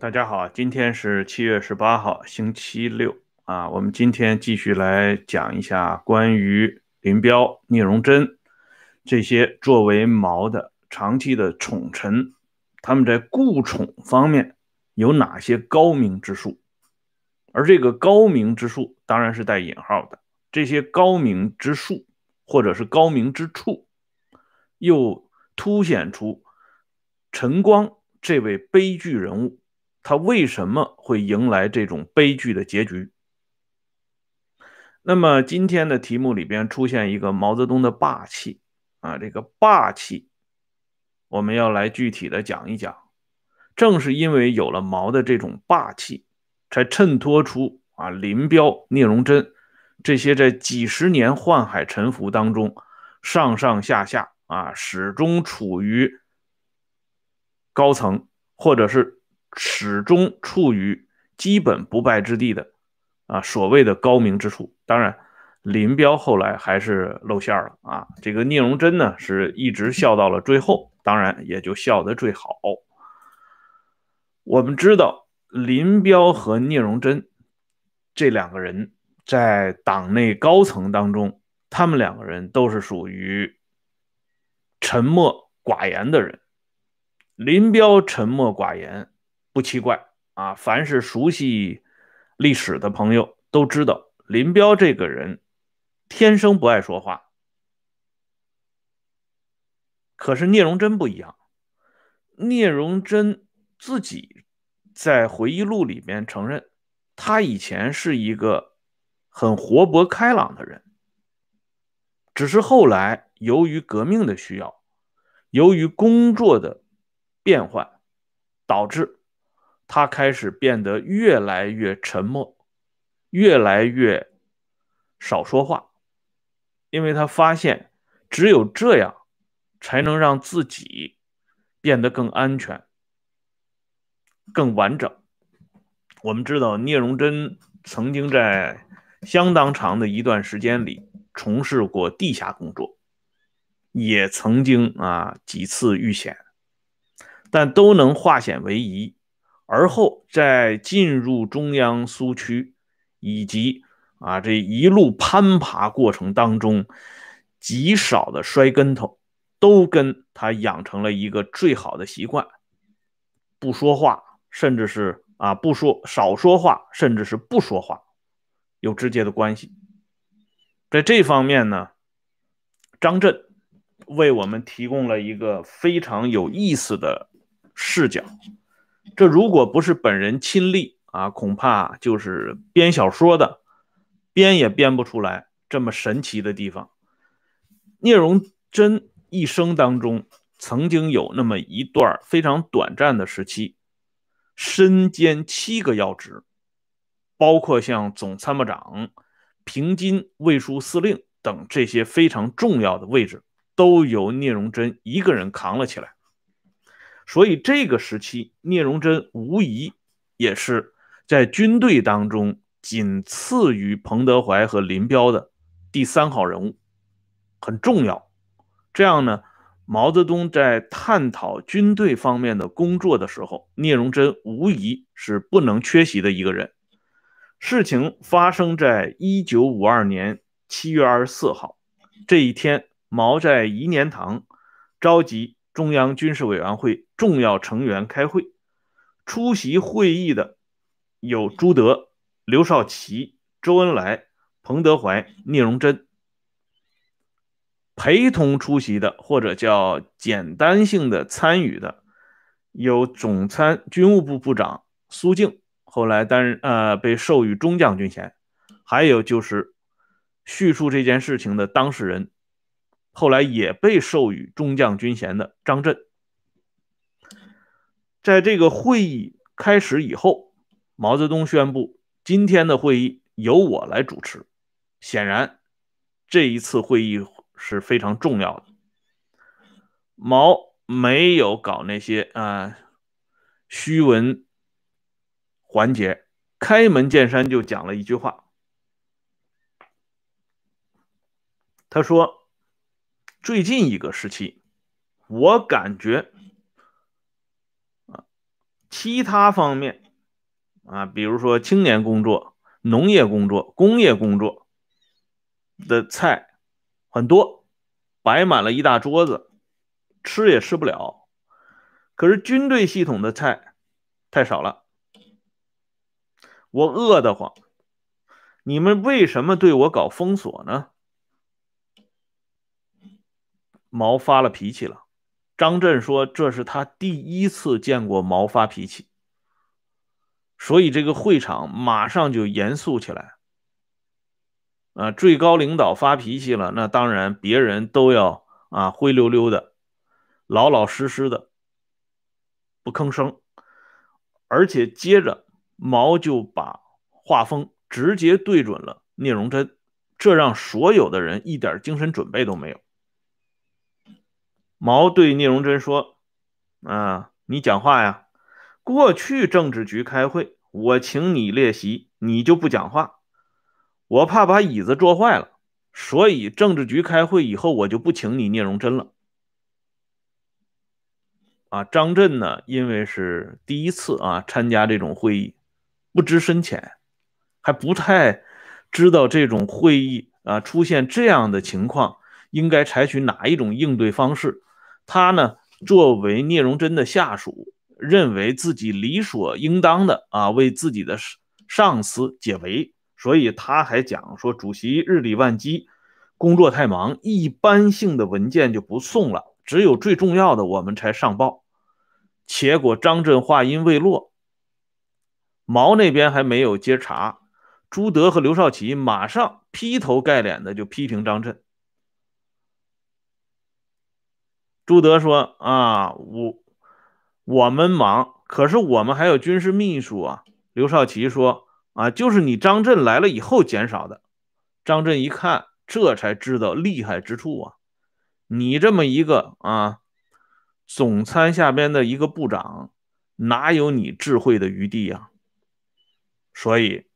大家好，今天是七月十八号，星期六啊。我们今天继续来讲一下关于林彪、聂荣臻这些作为毛的长期的宠臣，他们在顾宠方面有哪些高明之处？而这个高明之处当然是带引号的。这些高明之术或者是高明之处，又凸显出陈光这位悲剧人物。他为什么会迎来这种悲剧的结局？那么今天的题目里边出现一个毛泽东的霸气啊，这个霸气我们要来具体的讲一讲。正是因为有了毛的这种霸气，才衬托出啊林彪、聂荣臻这些在几十年宦海沉浮当中上上下下啊始终处于高层或者是。始终处于基本不败之地的啊，所谓的高明之处。当然，林彪后来还是露馅了啊。这个聂荣臻呢，是一直笑到了最后，当然也就笑得最好。我们知道，林彪和聂荣臻这两个人在党内高层当中，他们两个人都是属于沉默寡言的人。林彪沉默寡言。不奇怪啊！凡是熟悉历史的朋友都知道，林彪这个人天生不爱说话。可是聂荣臻不一样，聂荣臻自己在回忆录里面承认，他以前是一个很活泼开朗的人，只是后来由于革命的需要，由于工作的变换，导致。他开始变得越来越沉默，越来越少说话，因为他发现只有这样，才能让自己变得更安全、更完整。我们知道，聂荣臻曾经在相当长的一段时间里从事过地下工作，也曾经啊几次遇险，但都能化险为夷。而后在进入中央苏区，以及啊这一路攀爬过程当中，极少的摔跟头，都跟他养成了一个最好的习惯：不说话，甚至是啊不说少说话，甚至是不说话，有直接的关系。在这方面呢，张震为我们提供了一个非常有意思的视角。这如果不是本人亲历啊，恐怕就是编小说的，编也编不出来这么神奇的地方。聂荣臻一生当中曾经有那么一段非常短暂的时期，身兼七个要职，包括像总参谋长、平津卫戍司令等这些非常重要的位置，都由聂荣臻一个人扛了起来。所以这个时期，聂荣臻无疑也是在军队当中仅次于彭德怀和林彪的第三号人物，很重要。这样呢，毛泽东在探讨军队方面的工作的时候，聂荣臻无疑是不能缺席的一个人。事情发生在一九五二年七月二十四号这一天，毛在颐年堂召集。中央军事委员会重要成员开会，出席会议的有朱德、刘少奇、周恩来、彭德怀、聂荣臻。陪同出席的或者叫简单性的参与的有总参军务部部长苏静，后来担任呃被授予中将军衔，还有就是叙述这件事情的当事人。后来也被授予中将军衔的张震，在这个会议开始以后，毛泽东宣布今天的会议由我来主持。显然，这一次会议是非常重要的。毛没有搞那些啊虚文环节，开门见山就讲了一句话，他说。最近一个时期，我感觉啊，其他方面啊，比如说青年工作、农业工作、工业工作的菜很多，摆满了一大桌子，吃也吃不了。可是军队系统的菜太少了，我饿得慌。你们为什么对我搞封锁呢？毛发了脾气了。张震说：“这是他第一次见过毛发脾气，所以这个会场马上就严肃起来。啊，最高领导发脾气了，那当然别人都要啊灰溜溜的，老老实实的，不吭声。而且接着毛就把话锋。”直接对准了聂荣臻，这让所有的人一点精神准备都没有。毛对聂荣臻说：“啊，你讲话呀！过去政治局开会，我请你列席，你就不讲话，我怕把椅子坐坏了，所以政治局开会以后，我就不请你聂荣臻了。”啊，张震呢，因为是第一次啊参加这种会议，不知深浅。还不太知道这种会议啊出现这样的情况，应该采取哪一种应对方式？他呢，作为聂荣臻的下属，认为自己理所应当的啊为自己的上司解围，所以他还讲说，主席日理万机，工作太忙，一般性的文件就不送了，只有最重要的我们才上报。结果张震话音未落，毛那边还没有接茬。朱德和刘少奇马上劈头盖脸的就批评张震。朱德说：“啊，我我们忙，可是我们还有军事秘书啊。”刘少奇说：“啊，就是你张震来了以后减少的。”张震一看，这才知道厉害之处啊！你这么一个啊，总参下边的一个部长，哪有你智慧的余地呀？所以。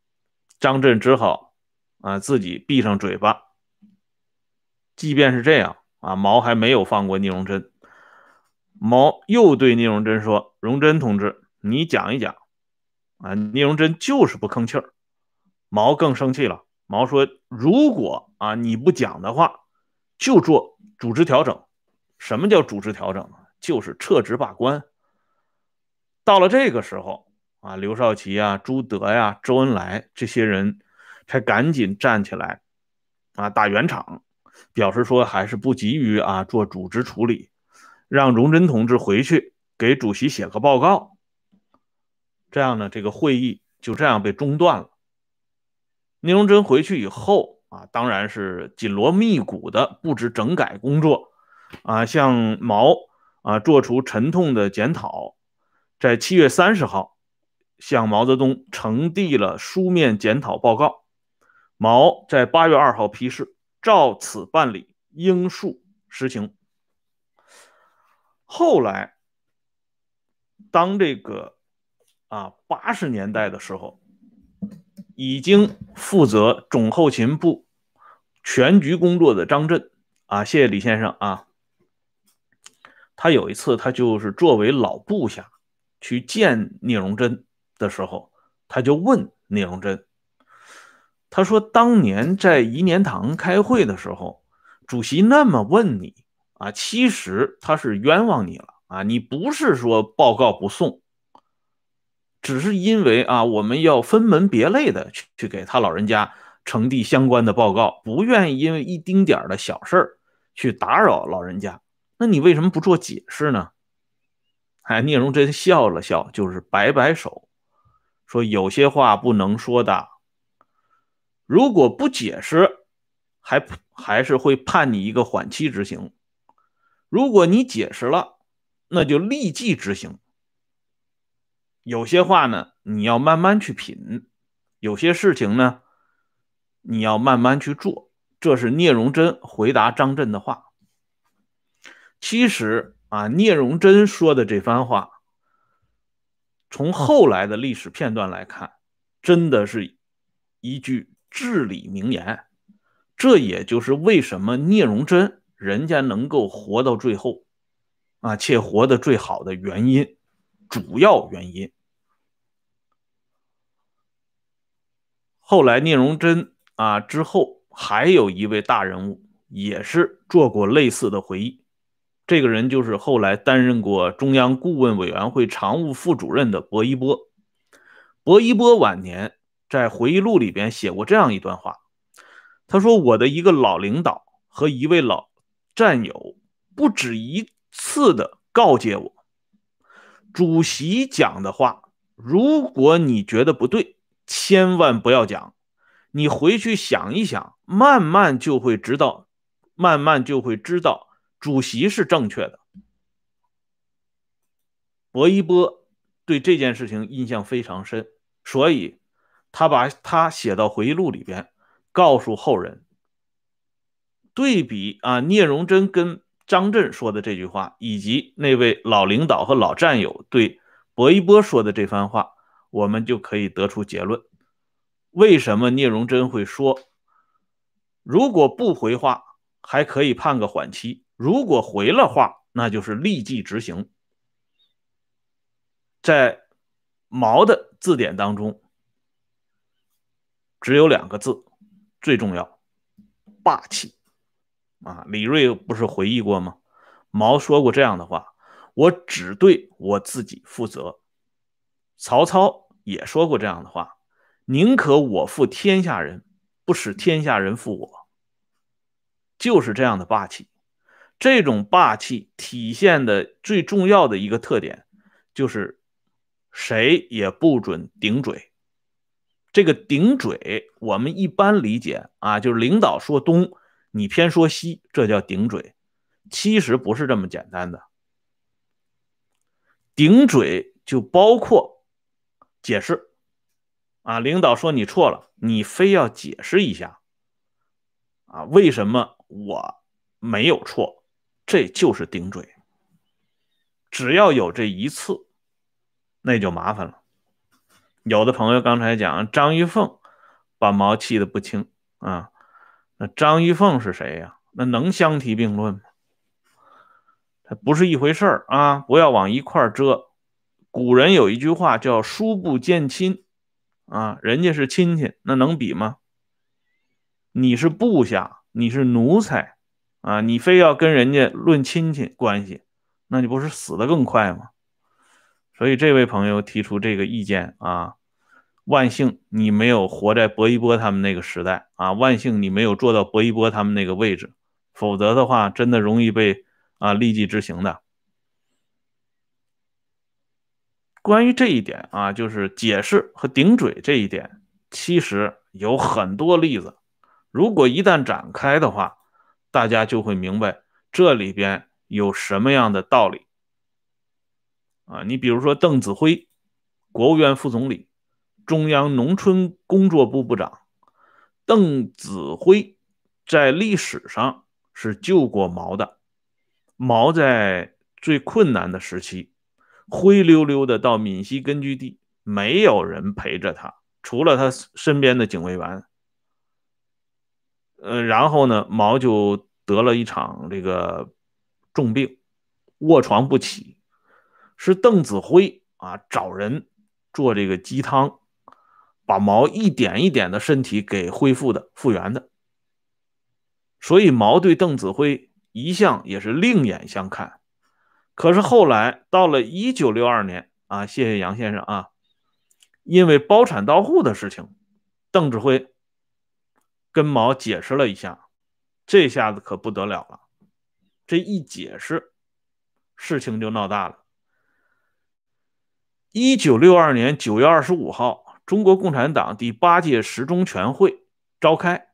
张震只好啊自己闭上嘴巴。即便是这样啊，毛还没有放过聂荣臻。毛又对聂荣臻说：“荣臻同志，你讲一讲。”啊，聂荣臻就是不吭气儿。毛更生气了。毛说：“如果啊你不讲的话，就做组织调整。什么叫组织调整就是撤职罢官。”到了这个时候。啊，刘少奇啊，朱德呀，周恩来这些人才赶紧站起来，啊，打圆场，表示说还是不急于啊做组织处理，让荣臻同志回去给主席写个报告。这样呢，这个会议就这样被中断了。聂荣臻回去以后啊，当然是紧锣密鼓的布置整改工作，啊，向毛啊做出沉痛的检讨，在七月三十号。向毛泽东呈递了书面检讨报告，毛在八月二号批示，照此办理，应数实行。后来，当这个啊八十年代的时候，已经负责总后勤部全局工作的张震啊，谢谢李先生啊，他有一次他就是作为老部下去见聂荣臻。的时候，他就问聂荣臻，他说：“当年在颐年堂开会的时候，主席那么问你啊，其实他是冤枉你了啊，你不是说报告不送，只是因为啊，我们要分门别类的去去给他老人家呈递相关的报告，不愿意因为一丁点的小事儿去打扰老人家。那你为什么不做解释呢？”哎，聂荣臻笑了笑，就是摆摆手。说有些话不能说的，如果不解释，还还是会判你一个缓期执行；如果你解释了，那就立即执行。有些话呢，你要慢慢去品；有些事情呢，你要慢慢去做。这是聂荣臻回答张震的话。其实啊，聂荣臻说的这番话。从后来的历史片段来看，真的是一句至理名言。这也就是为什么聂荣臻人家能够活到最后，啊，且活得最好的原因。主要原因。后来聂荣臻啊之后还有一位大人物，也是做过类似的回忆。这个人就是后来担任过中央顾问委员会常务副主任的薄一波。薄一波晚年在回忆录里边写过这样一段话，他说：“我的一个老领导和一位老战友不止一次的告诫我，主席讲的话，如果你觉得不对，千万不要讲。你回去想一想，慢慢就会知道，慢慢就会知道。”主席是正确的。薄一波对这件事情印象非常深，所以他把他写到回忆录里边，告诉后人。对比啊，聂荣臻跟张震说的这句话，以及那位老领导和老战友对薄一波说的这番话，我们就可以得出结论：为什么聂荣臻会说，如果不回话，还可以判个缓期？如果回了话，那就是立即执行。在毛的字典当中，只有两个字最重要：霸气。啊，李锐不是回忆过吗？毛说过这样的话：“我只对我自己负责。”曹操也说过这样的话：“宁可我负天下人，不使天下人负我。”就是这样的霸气。这种霸气体现的最重要的一个特点，就是谁也不准顶嘴。这个顶嘴，我们一般理解啊，就是领导说东，你偏说西，这叫顶嘴。其实不是这么简单的。顶嘴就包括解释啊，领导说你错了，你非要解释一下啊，为什么我没有错？这就是顶嘴，只要有这一次，那就麻烦了。有的朋友刚才讲张玉凤把毛气得不轻啊，那张玉凤是谁呀？那能相提并论吗？它不是一回事儿啊！不要往一块儿遮。古人有一句话叫“叔不见亲”，啊，人家是亲戚，那能比吗？你是部下，你是奴才。啊，你非要跟人家论亲戚关系，那你不是死的更快吗？所以这位朋友提出这个意见啊，万幸你没有活在薄一波他们那个时代啊，万幸你没有做到薄一波他们那个位置，否则的话，真的容易被啊立即执行的。关于这一点啊，就是解释和顶嘴这一点，其实有很多例子，如果一旦展开的话。大家就会明白这里边有什么样的道理啊！你比如说邓子恢，国务院副总理，中央农村工作部部长。邓子恢在历史上是救过毛的。毛在最困难的时期，灰溜溜的到闽西根据地，没有人陪着他，除了他身边的警卫员。呃，然后呢，毛就得了一场这个重病，卧床不起，是邓子恢啊找人做这个鸡汤，把毛一点一点的身体给恢复的复原的。所以毛对邓子恢一向也是另眼相看。可是后来到了一九六二年啊，谢谢杨先生啊，因为包产到户的事情，邓子恢。跟毛解释了一下，这下子可不得了了。这一解释，事情就闹大了。一九六二年九月二十五号，中国共产党第八届十中全会召开，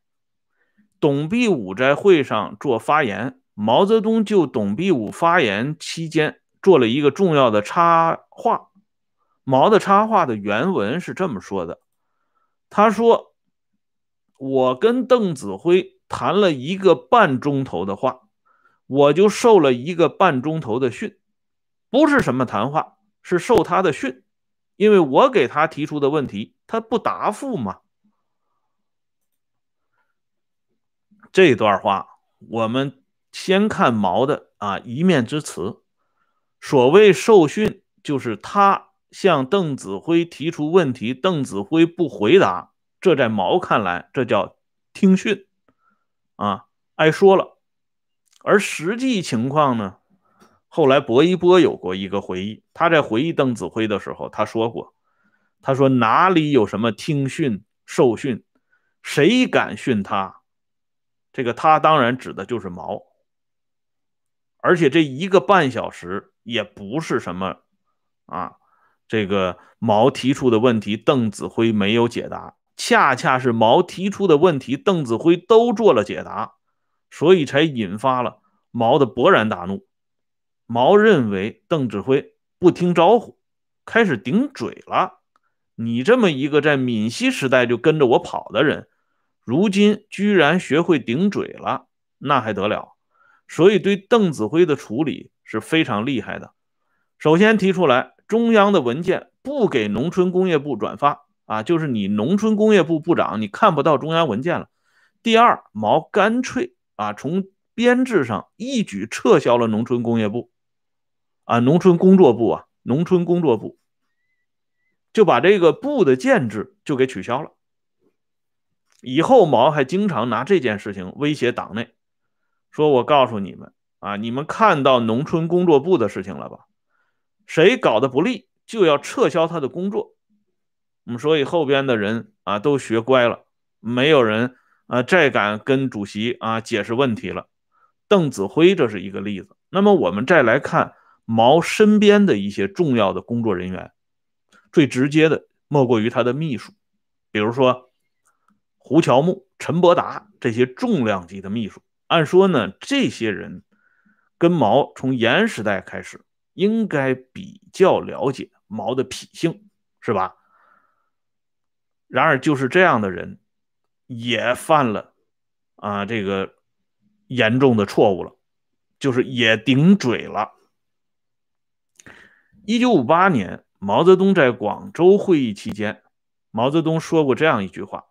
董必武在会上做发言。毛泽东就董必武发言期间做了一个重要的插话。毛的插话的原文是这么说的：“他说。”我跟邓子恢谈了一个半钟头的话，我就受了一个半钟头的训，不是什么谈话，是受他的训，因为我给他提出的问题，他不答复嘛。这段话，我们先看毛的啊一面之词，所谓受训就是他向邓子恢提出问题，邓子恢不回答，这在毛看来，这叫听训啊，挨说了。而实际情况呢，后来薄一波有过一个回忆，他在回忆邓子恢的时候，他说过，他说哪里有什么听训受训，谁敢训他？这个他当然指的就是毛。而且这一个半小时也不是什么啊，这个毛提出的问题，邓子恢没有解答，恰恰是毛提出的问题，邓子恢都做了解答，所以才引发了毛的勃然大怒。毛认为邓子恢不听招呼，开始顶嘴了。你这么一个在闽西时代就跟着我跑的人，如今居然学会顶嘴了，那还得了？所以对邓子恢的处理是非常厉害的。首先提出来，中央的文件不给农村工业部转发啊，就是你农村工业部部长你看不到中央文件了。第二，毛干脆啊从编制上一举撤销了农村工业部啊，农村工作部啊，农村工作部就把这个部的建制就给取消了。以后毛还经常拿这件事情威胁党内。说，我告诉你们啊，你们看到农村工作部的事情了吧？谁搞得不利，就要撤销他的工作。嗯，所以后边的人啊都学乖了，没有人啊再敢跟主席啊解释问题了。邓子恢这是一个例子。那么我们再来看毛身边的一些重要的工作人员，最直接的莫过于他的秘书，比如说胡乔木、陈伯达这些重量级的秘书。按说呢，这些人跟毛从严时代开始应该比较了解毛的脾性，是吧？然而就是这样的人也犯了啊这个严重的错误了，就是也顶嘴了。一九五八年，毛泽东在广州会议期间，毛泽东说过这样一句话，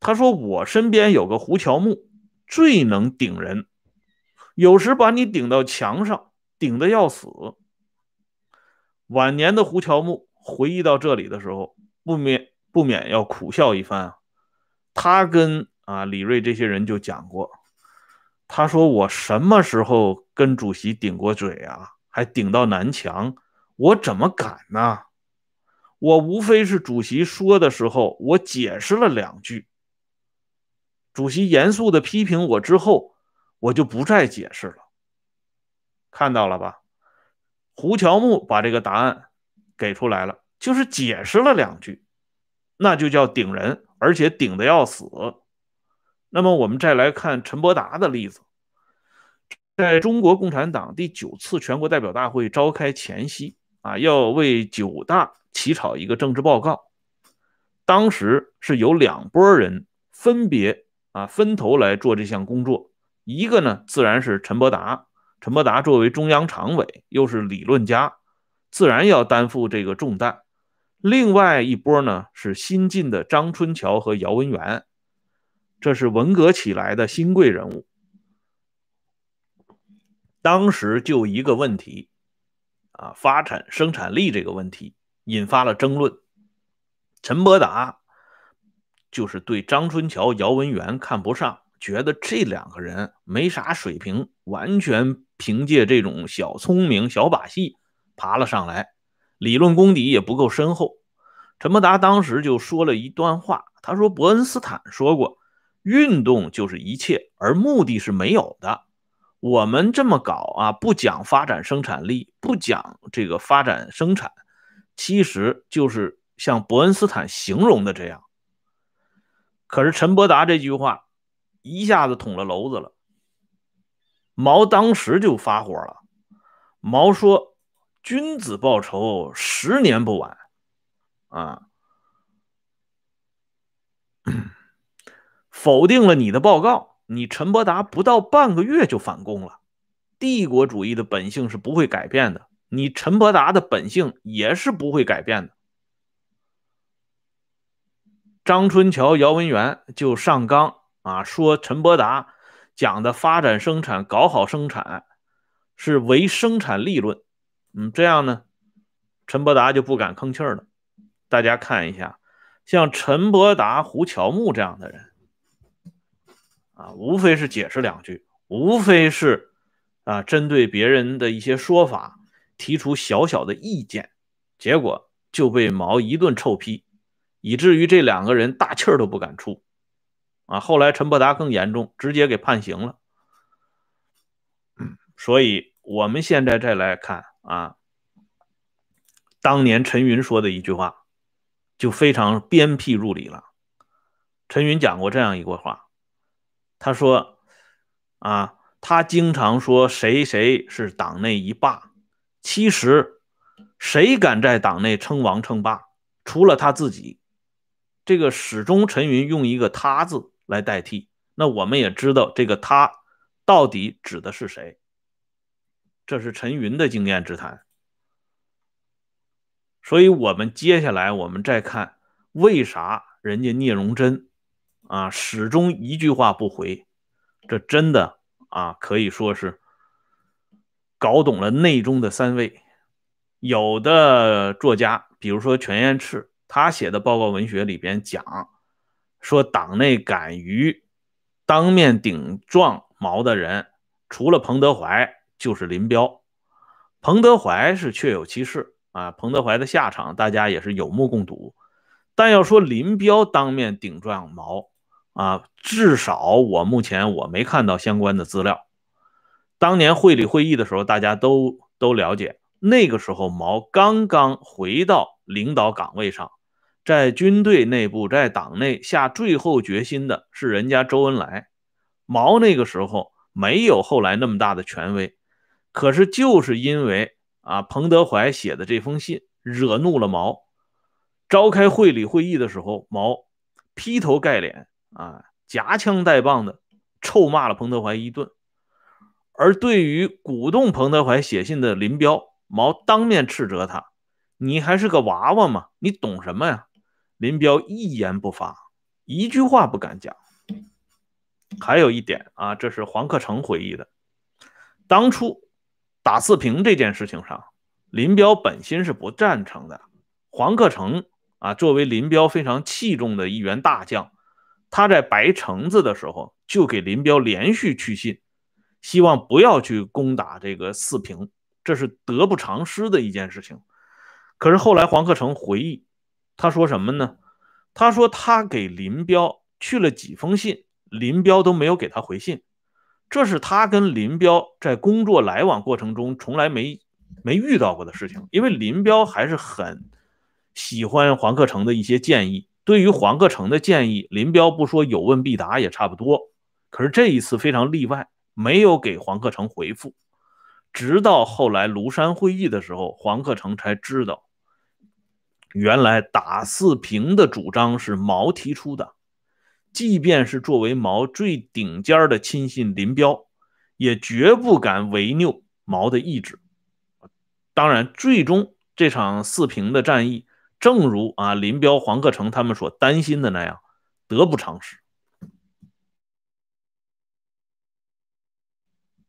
他说：“我身边有个胡乔木。”最能顶人，有时把你顶到墙上，顶的要死。晚年的胡乔木回忆到这里的时候，不免不免要苦笑一番啊。他跟啊李瑞这些人就讲过，他说：“我什么时候跟主席顶过嘴啊？还顶到南墙？我怎么敢呢？我无非是主席说的时候，我解释了两句。”主席严肃的批评我之后，我就不再解释了。看到了吧？胡乔木把这个答案给出来了，就是解释了两句，那就叫顶人，而且顶的要死。那么我们再来看陈伯达的例子，在中国共产党第九次全国代表大会召开前夕啊，要为九大起草一个政治报告，当时是有两拨人分别。啊，分头来做这项工作。一个呢，自然是陈伯达。陈伯达作为中央常委，又是理论家，自然要担负这个重担。另外一波呢，是新进的张春桥和姚文元，这是文革起来的新贵人物。当时就一个问题，啊，发展生产力这个问题引发了争论。陈伯达。就是对张春桥、姚文元看不上，觉得这两个人没啥水平，完全凭借这种小聪明、小把戏爬了上来，理论功底也不够深厚。陈伯达当时就说了一段话，他说：“伯恩斯坦说过，运动就是一切，而目的是没有的。我们这么搞啊，不讲发展生产力，不讲这个发展生产，其实就是像伯恩斯坦形容的这样。”可是陈伯达这句话一下子捅了娄子了，毛当时就发火了。毛说：“君子报仇，十年不晚。”啊，否定了你的报告，你陈伯达不到半个月就反攻了。帝国主义的本性是不会改变的，你陈伯达的本性也是不会改变的。张春桥、姚文元就上纲啊，说陈伯达讲的发展生产、搞好生产是唯生产力论。嗯，这样呢，陈伯达就不敢吭气儿了。大家看一下，像陈伯达、胡乔木这样的人，啊，无非是解释两句，无非是啊，针对别人的一些说法提出小小的意见，结果就被毛一顿臭批，以至于这两个人大气儿都不敢出。啊，后来陈伯达更严重，直接给判刑了。所以我们现在再来看啊，当年陈云说的一句话，就非常鞭辟入里了。陈云讲过这样一个话，他说：“啊，他经常说谁谁是党内一霸，其实谁敢在党内称王称霸，除了他自己。这个始终陈云用一个他字。”来代替，那我们也知道这个他到底指的是谁？这是陈云的经验之谈。所以，我们接下来我们再看，为啥人家聂荣臻啊始终一句话不回？这真的啊可以说是搞懂了内中的三位。有的作家，比如说全燕赤，他写的报告文学里边讲。说党内敢于当面顶撞毛的人，除了彭德怀，就是林彪。彭德怀是确有其事啊，彭德怀的下场大家也是有目共睹。但要说林彪当面顶撞毛啊，至少我目前我没看到相关的资料。当年会理会议的时候，大家都都了解，那个时候毛刚刚回到领导岗位上。在军队内部，在党内下最后决心的是人家周恩来。毛那个时候没有后来那么大的权威，可是就是因为啊，彭德怀写的这封信惹怒了毛。召开会理会议的时候，毛劈头盖脸啊，夹枪带棒的臭骂了彭德怀一顿。而对于鼓动彭德怀写信的林彪，毛当面斥责他：“你还是个娃娃吗？你懂什么呀？”林彪一言不发，一句话不敢讲。还有一点啊，这是黄克诚回忆的。当初打四平这件事情上，林彪本心是不赞成的。黄克诚啊，作为林彪非常器重的一员大将，他在白城子的时候就给林彪连续去信，希望不要去攻打这个四平，这是得不偿失的一件事情。可是后来黄克诚回忆。他说什么呢？他说他给林彪去了几封信，林彪都没有给他回信。这是他跟林彪在工作来往过程中从来没没遇到过的事情。因为林彪还是很喜欢黄克诚的一些建议，对于黄克诚的建议，林彪不说有问必答也差不多。可是这一次非常例外，没有给黄克诚回复。直到后来庐山会议的时候，黄克诚才知道。原来打四平的主张是毛提出的，即便是作为毛最顶尖的亲信林彪，也绝不敢违拗毛的意志。当然，最终这场四平的战役，正如啊林彪、黄克诚他们所担心的那样，得不偿失。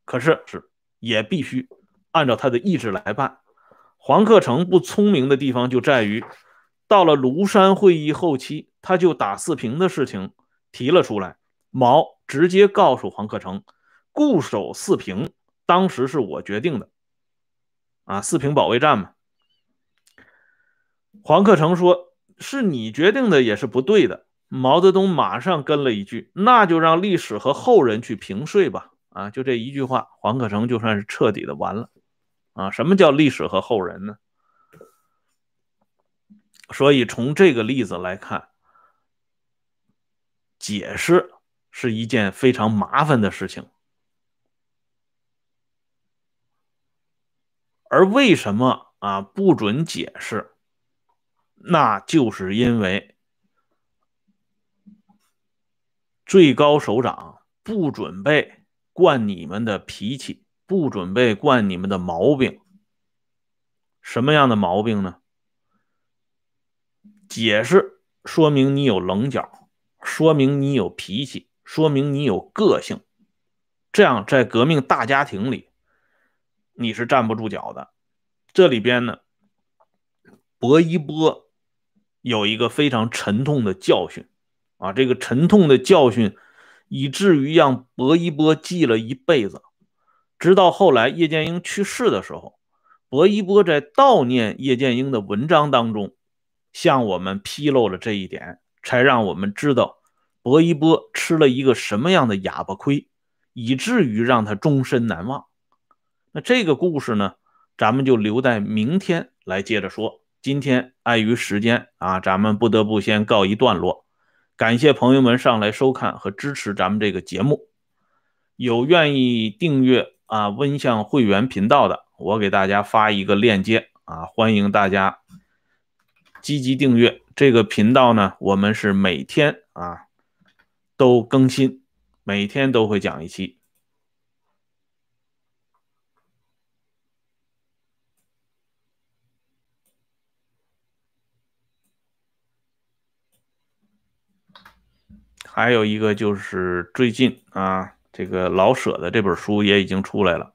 可是是也必须按照他的意志来办。黄克诚不聪明的地方就在于，到了庐山会议后期，他就打四平的事情提了出来。毛直接告诉黄克诚，固守四平，当时是我决定的。啊，四平保卫战嘛。黄克诚说：“是你决定的，也是不对的。”毛泽东马上跟了一句：“那就让历史和后人去评税吧。”啊，就这一句话，黄克诚就算是彻底的完了。啊，什么叫历史和后人呢？所以从这个例子来看，解释是一件非常麻烦的事情。而为什么啊不准解释？那就是因为最高首长不准备惯你们的脾气。不准备惯你们的毛病，什么样的毛病呢？解释说明你有棱角，说明你有脾气，说明你有个性，这样在革命大家庭里你是站不住脚的。这里边呢，薄一波有一个非常沉痛的教训啊，这个沉痛的教训以至于让薄一波记了一辈子。直到后来叶剑英去世的时候，薄一波在悼念叶剑英的文章当中向我们披露了这一点，才让我们知道薄一波吃了一个什么样的哑巴亏，以至于让他终身难忘。那这个故事呢，咱们就留在明天来接着说。今天碍于时间啊，咱们不得不先告一段落。感谢朋友们上来收看和支持咱们这个节目。有愿意订阅啊温相会员频道的，我给大家发一个链接啊，欢迎大家积极订阅这个频道呢。我们是每天啊都更新，每天都会讲一期。还有一个就是最近啊，这个老舍的这本书也已经出来了。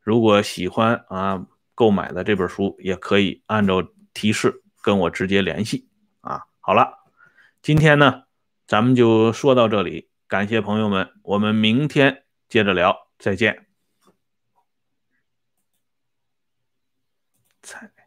如果喜欢啊购买的这本书，也可以按照提示跟我直接联系啊。好了，今天呢咱们就说到这里，感谢朋友们，我们明天接着聊，再见。菜。